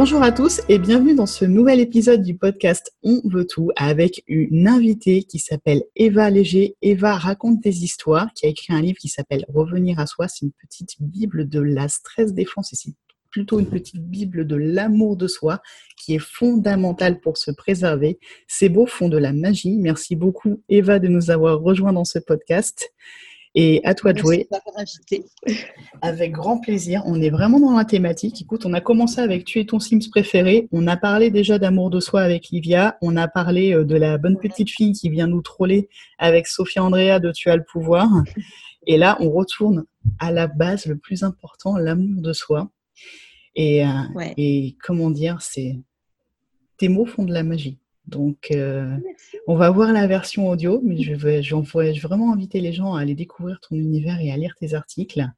Bonjour à tous et bienvenue dans ce nouvel épisode du podcast On veut tout avec une invitée qui s'appelle Eva Léger. Eva raconte des histoires, qui a écrit un livre qui s'appelle Revenir à soi. C'est une petite bible de la stress défense ici plutôt une petite bible de l'amour de soi qui est fondamentale pour se préserver. Ces beaux font de la magie. Merci beaucoup Eva de nous avoir rejoints dans ce podcast. Et à toi de jouer. Avec grand plaisir. On est vraiment dans la thématique. Écoute, on a commencé avec Tu es ton Sims préféré. On a parlé déjà d'amour de soi avec Livia. On a parlé euh, de la bonne petite fille qui vient nous troller avec Sophia Andrea de Tu as le pouvoir. Et là, on retourne à la base, le plus important, l'amour de soi. Et, euh, et comment dire, c'est tes mots font de la magie. Donc, euh, on va voir la version audio, mais je vais, je vais vraiment inviter les gens à aller découvrir ton univers et à lire tes articles.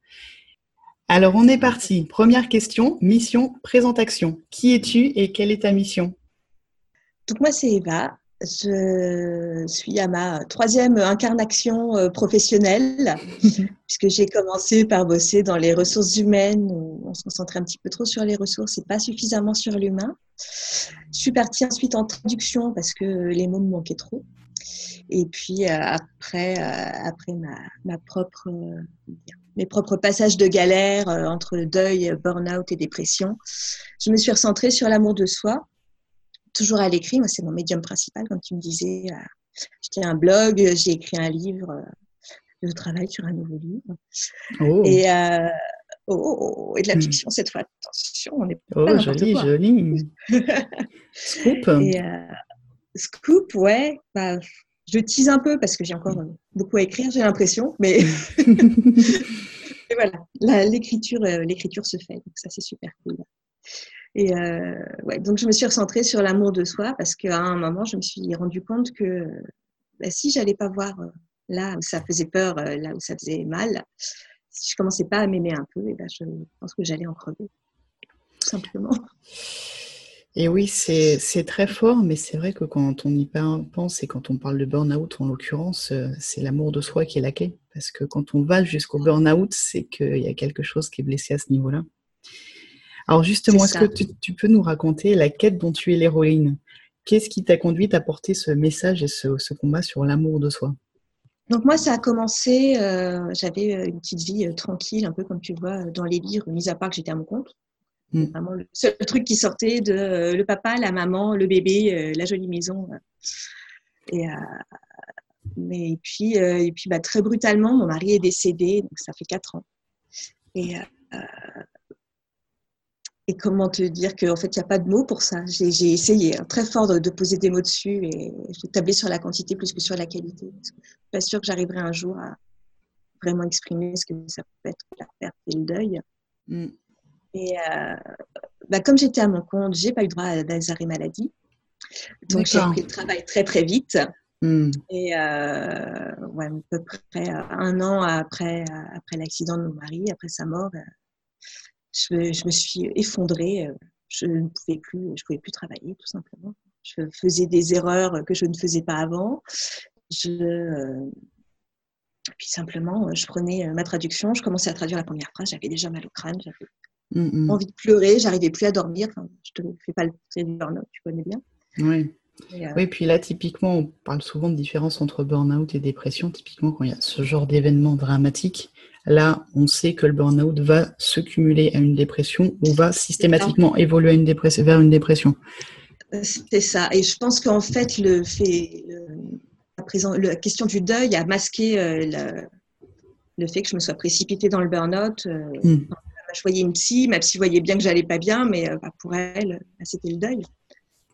Alors, on est parti. Première question, mission, présentation. Qui es-tu et quelle est ta mission? Donc, moi, c'est Eva. Je suis à ma troisième incarnation euh, professionnelle, puisque j'ai commencé par bosser dans les ressources humaines, où on se concentrait un petit peu trop sur les ressources et pas suffisamment sur l'humain. Je suis partie ensuite en traduction parce que les mots me manquaient trop. Et puis euh, après, euh, après ma, ma propre, mes propres passages de galère entre deuil, burn-out et dépression, je me suis recentrée sur l'amour de soi toujours à l'écrit. Moi, c'est mon médium principal. Comme tu me disais, euh, j'ai un blog, j'ai écrit un livre, euh, je travaille sur un nouveau livre. Oh. Et, euh, oh, oh, oh, et de la hmm. fiction cette fois. Attention, on est pas Oh, joli, joli. scoop. Et, scoop, ouais. Bah, je tease un peu parce que j'ai encore beaucoup à écrire, j'ai l'impression, mais voilà, l'écriture, l'écriture se fait, donc ça c'est super cool. Et euh, ouais, donc je me suis recentrée sur l'amour de soi parce qu'à un moment, je me suis rendu compte que bah, si j'allais pas voir euh, là où ça faisait peur, euh, là où ça faisait mal, si je commençais pas à m'aimer un peu, et ben je pense que j'allais en crever, tout simplement. Et oui, c'est très fort, mais c'est vrai que quand on y pense et quand on parle de burn-out, en l'occurrence, c'est l'amour de soi qui est la clé. Parce que quand on va jusqu'au burn-out, c'est qu'il y a quelque chose qui est blessé à ce niveau-là. Alors justement, est-ce que tu, peux nous raconter la quête dont tu es l'héroïne? Qu'est-ce qui t'a conduit à porter ce message et ce, combat sur l'amour de soi? Donc moi, ça a commencé, euh, j'avais euh, une petite vie euh, tranquille, un peu comme tu vois dans les livres, mis à part que j'étais à mon compte. Hmm. Vraiment le seul truc qui sortait de le papa, la maman, le bébé, la jolie maison. Et, mais, puis, et puis bah, très brutalement, mon mari est décédé, donc ça fait quatre ans. Et et comment te dire qu'en fait, il n'y a pas de mots pour ça? J'ai essayé hein, très fort de, poser des mots dessus et je tablais sur la quantité plus que sur la qualité. je ne suis pas sûre que j'arriverai un jour à vraiment exprimer ce que ça peut être la perte et le deuil. Mm. Et euh, bah, comme j'étais à mon compte, j'ai pas eu droit à et maladie. Donc j'ai repris le travail très très vite. Mm. Et euh, ouais, à peu près un an après, après l'accident de mon mari, après sa mort, euh, je, me suis effondrée. Euh, je ne pouvais plus, je pouvais plus travailler tout simplement. Je faisais des erreurs que je ne faisais pas avant. Je, euh, puis simplement, je prenais euh, ma traduction, je commençais à traduire la première phrase, j'avais déjà mal au crâne, j'avais mm, envie de pleurer, j'arrivais plus à dormir. Enfin, je ne fais pas le burn-out, tu connais bien. Oui. Oui, puis là, typiquement, on parle souvent de différence entre burn-out et dépression. Typiquement, quand il y a ce genre d'événement dramatique, Là, on sait que le burn-out va se cumuler à une dépression ou va systématiquement évoluer une dépression, vers une dépression. C'est ça. Et je pense qu'en fait, le fait, la, question du deuil a masqué euh, le, fait que je me sois précipitée dans le burn-out. Euh, hmm. Je voyais une psy, ma psy voyait bien que j'allais pas bien, mais euh, bah, pour elle, bah, c'était le deuil.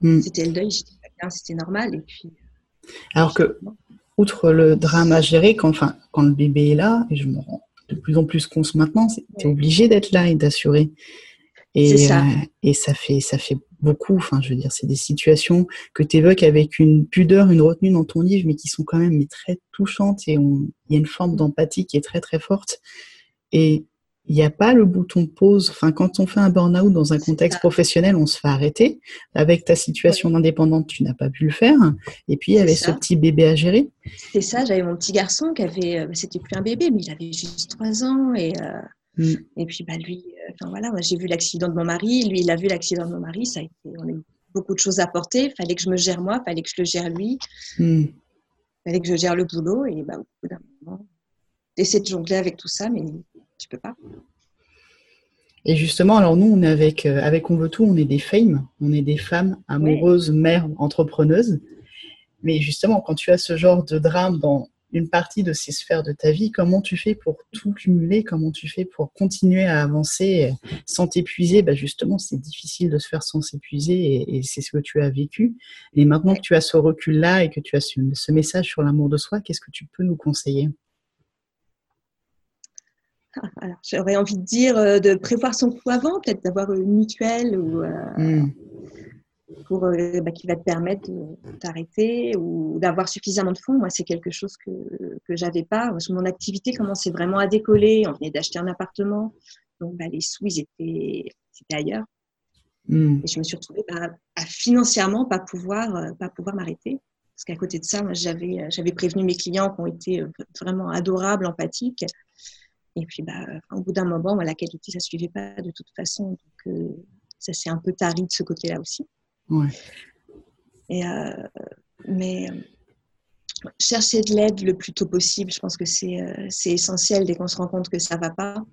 Hmm. C'était le deuil, j'étais pas bien, c'était normal. Et puis, Alors que, outre le drame à gérer, quand, enfin, quand le bébé est là, et je me rends de plus en plus qu'on se maintenant, tu es obligé d'être là et d'assurer. Et ça. Euh, et ça fait, ça fait beaucoup. Enfin, je veux dire, c'est des situations que tu évoques avec une pudeur, une retenue dans ton livre, mais qui sont quand même très touchantes et il y a une forme d'empathie qui est très très forte. Et il n'y a pas le bouton pause. Enfin, quand on fait un burn-out dans un contexte professionnel, on se fait arrêter. Avec ta situation d'indépendante, tu n'as pas pu le faire. Et puis, il y avait ce petit bébé à gérer. C'est ça, j'avais mon petit garçon qui avait, euh, c'était plus un bébé, mais il avait juste trois ans. Et, euh, mm. et puis, bah, lui, euh, enfin voilà, j'ai vu l'accident de mon mari, lui il a vu l'accident de mon mari, ça a été, on a eu beaucoup de choses à porter. Il fallait que je me gère moi, il fallait que je le gère lui, il hmm. fallait que je gère le boulot et bah, au bout d'un moment, d'essayer de jongler avec tout ça, mais tu peux pas. Et justement, alors nous, on est avec, euh, avec On veut tout, on est des femmes, on est des femmes amoureuses, mères, entrepreneuses. Mais justement, quand tu as ce genre de drame dans une partie de ces sphères de ta vie, comment tu fais pour tout cumuler? Comment tu fais pour continuer à avancer sans t'épuiser? Bah Justement, c'est difficile de se faire sans s'épuiser et, c'est ce que tu as vécu. Et maintenant que tu as ce recul-là et que tu as ce message sur l'amour de soi, qu'est-ce que tu peux nous conseiller? J'aurais envie de dire euh, de prévoir son coup avant, peut-être d'avoir une mutuelle ou, euh, hmm. pour, euh, bah, qui va te permettre de t'arrêter ou d'avoir suffisamment de fonds. Moi, c'est quelque chose que, que j'avais pas. Mon activité commençait vraiment à décoller. On venait d'acheter un appartement. Donc, bah, les sous, ils étaient, ailleurs. Hmm. Et je me suis retrouvée bah, à financièrement pas pouvoir, pas pouvoir m'arrêter. Parce qu'à côté de ça, j'avais, j'avais prévenu mes clients qui ont été vraiment adorables, empathiques. Et puis, bah, au bout d'un moment, la qualité, ça ne suivait pas de toute façon. Donc, euh, ça s'est un peu tari de ce côté-là aussi. Ouais. Et, euh, mais euh, chercher de l'aide le plus tôt possible, je pense que c'est essentiel dès qu'on se rend compte que ça ne va pas.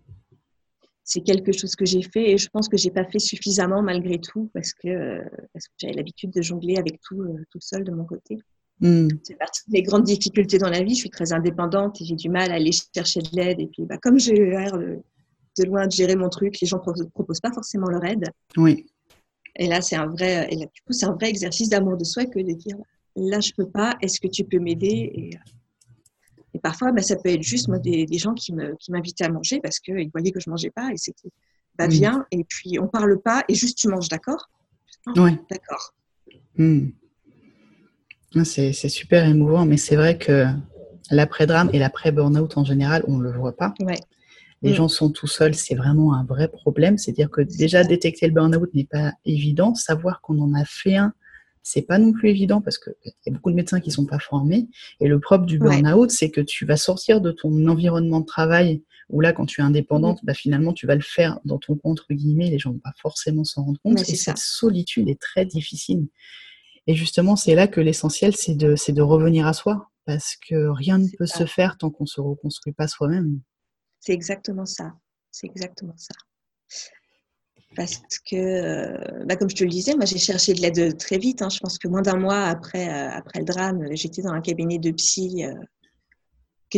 C'est quelque chose que j'ai fait et je pense que je n'ai pas fait suffisamment malgré tout parce que, parce que j'avais l'habitude de jongler avec tout tout seul de mon côté. Hmm. C'est partie des grandes difficultés dans la vie. Je suis très indépendante et j'ai du mal à aller chercher de l'aide. Et puis, bah, comme j'ai l'air de, loin de gérer mon truc, les gens ne proposent pas forcément leur aide. Oui. Et là, c'est un vrai, et là, du coup, c'est un vrai exercice d'amour de soi que de dire là, je peux pas. Est-ce que tu peux m'aider? Et, et, parfois, bah, ça peut être juste moi des, des gens qui m'invitaient qui à manger parce qu'ils voyaient que je mangeais pas et c'était bah, viens et puis on parle pas et juste tu manges, d'accord? Oui. D'accord. Hmm. C'est super émouvant, mais c'est vrai que l'après-drame et l'après-burnout en général, on ne le voit pas. Les mm. gens sont tout seuls, c'est vraiment un vrai problème. C'est-à-dire que déjà détecter le burn-out n'est pas évident. Savoir qu'on en a fait un, c'est pas non plus évident parce qu'il y a beaucoup de médecins qui sont pas formés. Et le propre du burn-out, c'est que tu vas sortir de ton environnement de travail où là, quand tu es indépendante, bah, finalement, tu vas le faire dans ton compte, entre guillemets, les gens vont pas forcément s'en rendre compte. et cette solitude est très difficile. Et justement, c'est là que l'essentiel, c'est de, de revenir à soi, parce que rien ne peut se faire tant qu'on ne se reconstruit pas soi-même. C'est exactement ça. C'est exactement ça. Parce que, euh, bah, comme je te le disais, moi j'ai cherché de l'aide très vite. Hein. Je pense que moins d'un mois après, euh, après le drame, j'étais dans un cabinet de psy, euh,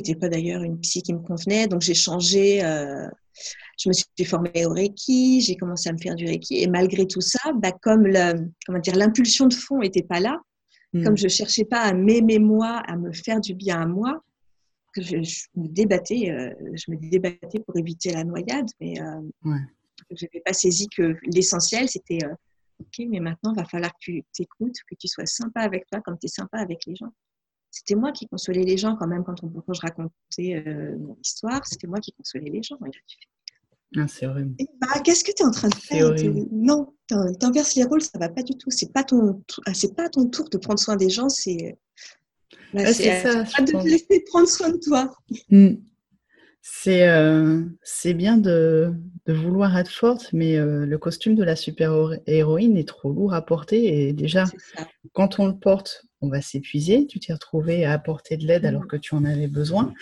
qui n'était pas d'ailleurs une psy qui me convenait. Donc j'ai changé je me suis formée au Reiki, j'ai commencé à me faire du Reiki. Et malgré tout ça, bah, comme l'impulsion de fond n'était pas là, hmm. comme je ne cherchais pas à m'aimer moi, à me faire du bien à moi, je, me débattais, euh, je me débattais pour éviter la noyade, mais euh, je n'avais pas saisi que l'essentiel, c'était euh, OK, mais maintenant, il va falloir que tu t'écoutes, que tu sois sympa avec toi comme tu es sympa avec les gens. C'était moi qui consolais les gens quand même quand, on, quand je racontais mon histoire, c'était moi qui consolais les gens. Ah, c'est horrible. Bah, qu'est-ce que tu es en train de faire Non, tu inverses les rôles, ça va pas du tout. C'est pas ton, ah, c'est pas ton tour de prendre soin des gens, c'est. Bah, ah, c'est ça. de te laisser prendre soin de toi. Hmm. C'est euh, c'est bien de, de, vouloir être forte, mais euh, le costume de la super-héroïne est trop lourd à porter. Et déjà, quand on le porte, on va s'épuiser. Tu t'es retrouvé à apporter de l'aide alors mmh. que tu en avais besoin.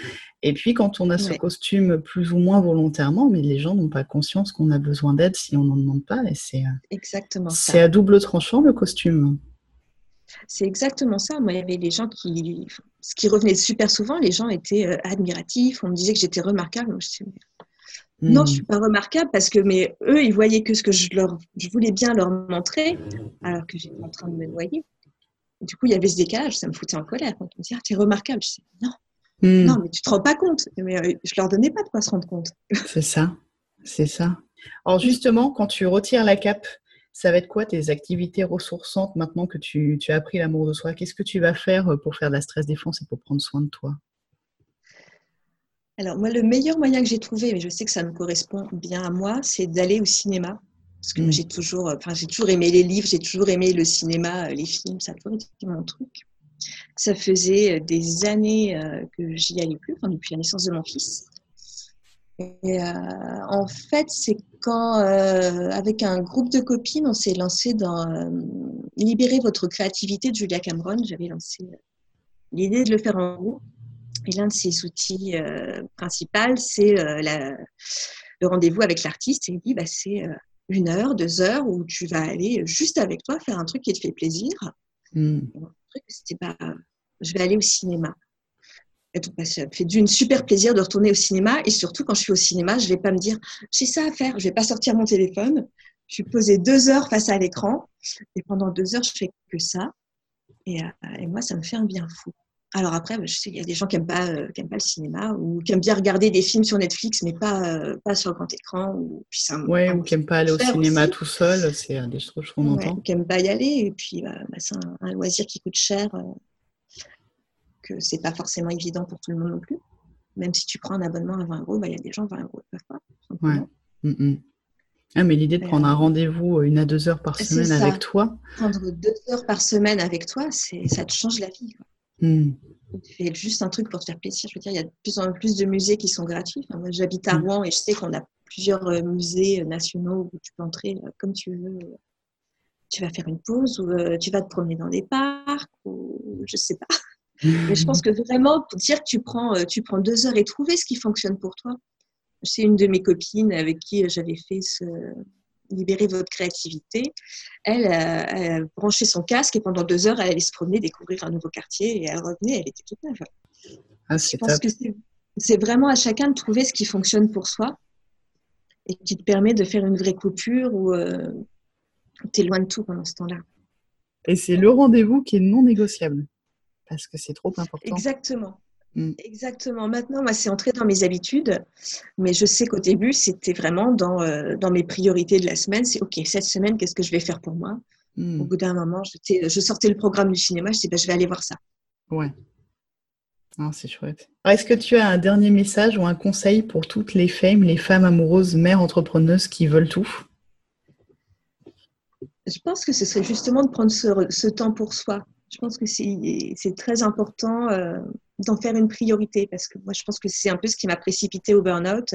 Et puis, quand on a ce costume plus ou moins volontairement, mais les gens n'ont pas conscience qu'on a besoin d'aide si on n'en demande pas. Et c'est euh, exactement C'est à double tranchant le costume. C'est exactement ça. Moi, il y avait des gens qui, ce qui revenait super souvent, les gens étaient euh, admiratifs. On me disait que j'étais remarquable. je non, je hmm. suis pas remarquable parce que mais eux, ils voyaient que ce que je leur, je voulais bien leur montrer, alors que j'étais en train de me noyer. Du coup, il y avait ce décalage, ça me foutait en colère. Quand on me disait, ah, tu es remarquable, je disais, non, hmm. non, mais tu te rends pas compte. Mais euh, je leur donnais pas de quoi se rendre compte. C'est ça, c'est ça. Alors justement, quand tu retires la cape, ça va être quoi tes activités ressourçantes maintenant que tu, tu as appris l'amour de soi? Qu'est-ce que tu vas faire euh, pour faire de la stress défense et pour prendre soin de toi? Alors, moi, le meilleur moyen que j'ai trouvé, mais je sais que ça me correspond bien à moi, c'est d'aller au cinéma. Parce que mm. j'ai toujours, enfin, j'ai toujours aimé les livres, j'ai toujours aimé le cinéma, euh, les films, ça a toujours été mon truc. Ça faisait euh, des années que j'y allais plus, depuis la naissance de mon fils. Et en fait, c'est quand, avec un groupe de copines, on s'est lancé dans Libérer votre créativité de Julia Cameron. J'avais lancé l'idée de le faire en groupe. Et l'un de ses outils principaux, c'est le rendez-vous avec l'artiste. Et il dit, bah, c'est une heure, deux heures où tu vas aller juste avec toi faire un truc qui te fait plaisir. Mm. C'était pas, je vais aller au cinéma. Bah, ça fait d'une super plaisir de retourner au cinéma. Et surtout, quand je suis au cinéma, je vais pas me dire, j'ai ça à faire. Je vais pas sortir mon téléphone. Je suis posée deux heures face à l'écran. Et pendant deux heures, je fais que ça. Et, euh, et moi, ça me fait un bien fou. Alors après, je sais qu'il y a des gens qui n'aiment pas, euh, pas le cinéma ou qui aiment bien regarder des films sur Netflix, mais pas, euh, pas sur le grand écran. Ou, puis ouais, ou qui n'aiment pas aller au cinéma tout seul. C'est des choses qu'on entend. Qui n'aiment pas y aller. Et puis, bah, bah, c'est un, loisir qui coûte cher, euh, que c'est pas forcément évident pour tout le monde non plus. Même si tu prends un abonnement à 20 euros, bah, il y a des gens, 20 euros, ils ne peuvent pas. Ouais. Mm, mm. Ah, mais l'idée de prendre un rendez-vous une à deux heures par semaine avec toi. Prendre deux heures par semaine avec toi, ça te change la vie. Quoi. Tu fais juste un truc pour te faire plaisir. Je veux dire, il y a de plus en plus de musées qui sont gratuits. moi, j'habite à. Rouen et je sais qu'on a plusieurs euh, musées euh, nationaux où tu peux entrer euh, comme tu veux. Tu vas faire une pause ou tu vas te promener dans des parcs ou je sais pas. Mais je pense que vraiment, pour dire que tu prends, tu prends deux heures et trouver ce qui fonctionne pour toi. C'est une de mes copines avec qui j'avais fait ce, libérer votre créativité. Elle, euh, elle, branchait son casque et pendant deux heures, elle allait se promener, découvrir un nouveau quartier et elle revenait, elle était toute neuve. Ah, Je pense que c'est vraiment à chacun de trouver ce qui fonctionne pour soi et qui te permet de faire une vraie coupure ou euh, tu es loin de tout pendant ce temps-là. Et c'est le rendez-vous qui est non négociable parce que c'est trop important. Exactement. Mm. Exactement. Maintenant, moi, c'est entré dans mes habitudes, mais je sais qu'au début, c'était vraiment dans, euh, dans mes priorités de la semaine. C'est OK, cette semaine, qu'est-ce que je vais faire pour moi? Mm. Au bout d'un moment, je, je, sortais le programme du cinéma, je disais, ben, je vais aller voir ça. Ouais. c'est chouette. Est-ce que tu as un dernier message ou un conseil pour toutes les femmes, les femmes amoureuses, mères entrepreneuses qui veulent tout? Je pense que ce serait justement de prendre ce, ce temps pour soi. Je pense que c'est très important. Euh, d'en faire une priorité parce que moi, je pense que c'est un peu ce qui m'a précipité au burn-out,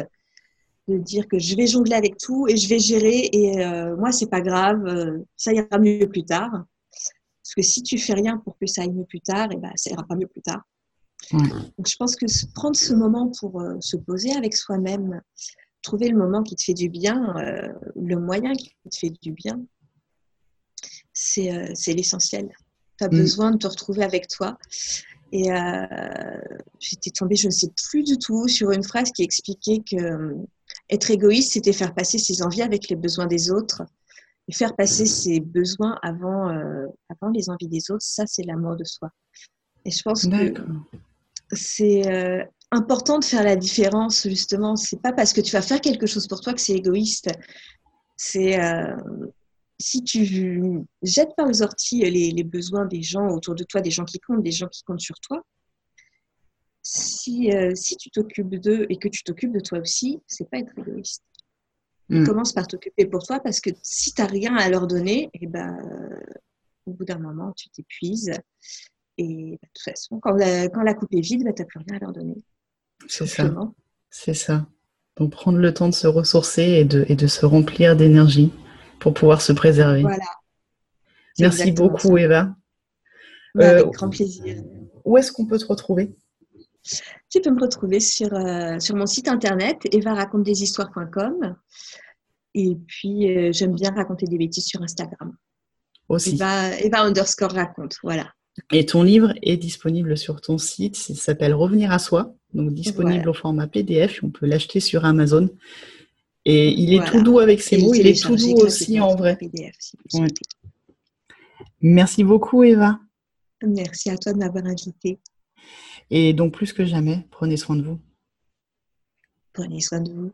de dire que je vais jongler avec tout et je vais gérer et euh, moi, c'est pas grave, euh, ça ira mieux plus tard. Parce que si tu fais rien pour que ça aille mieux plus tard, et eh ben, ça ira pas mieux plus tard. Donc, je pense que prendre ce moment pour se poser avec soi-même, trouver le moment qui te fait du bien, le moyen qui te fait du bien, c'est l'essentiel. Tu as mm. besoin de te retrouver avec toi. Et euh, j'étais tombée, je ne sais plus du tout, sur une phrase qui expliquait que euh, être égoïste, c'était faire passer ses envies avec les besoins des autres. Et faire passer ses besoins avant, euh, avant les envies des autres, ça, c'est l'amour de soi. Et je pense que c'est important de faire la différence, justement. C'est pas parce que tu vas faire quelque chose pour toi que c'est égoïste. C'est si tu jettes par les orties les, besoins des gens autour de toi, des gens qui comptent, des gens qui comptent sur toi, si, euh, si tu t'occupes d'eux et que tu t'occupes de toi aussi, c'est pas être égoïste. Hmm. Commence par t'occuper pour toi parce que si tu n'as rien à leur donner, et eh ben, au bout d'un moment, tu t'épuises. Et bah, de toute façon, quand la, quand la coupe est vide, bah, tu n'as plus rien à leur donner. C'est ça. C'est ça. Donc prendre le temps de se ressourcer et de, et de se remplir d'énergie pour pouvoir se préserver. Voilà. Merci beaucoup, Eva. Bah, avec euh, grand plaisir. Où est-ce qu'on peut te retrouver? Tu peux me retrouver sur, euh, sur mon site internet evaracontedeshistoires.com et puis euh, j'aime bien raconter des bêtises sur Instagram. Aussi. Eva, underscore raconte, voilà. Et ton livre est disponible sur ton site. Il s'appelle Revenir à soi, donc disponible au format PDF. On peut l'acheter sur Amazon. Et il est tout doux avec ses mots, il est tout doux aussi en vrai. Merci beaucoup Eva. Merci à toi de m'avoir invité. Et donc plus que jamais, prenez soin de vous. Prenez soin de vous.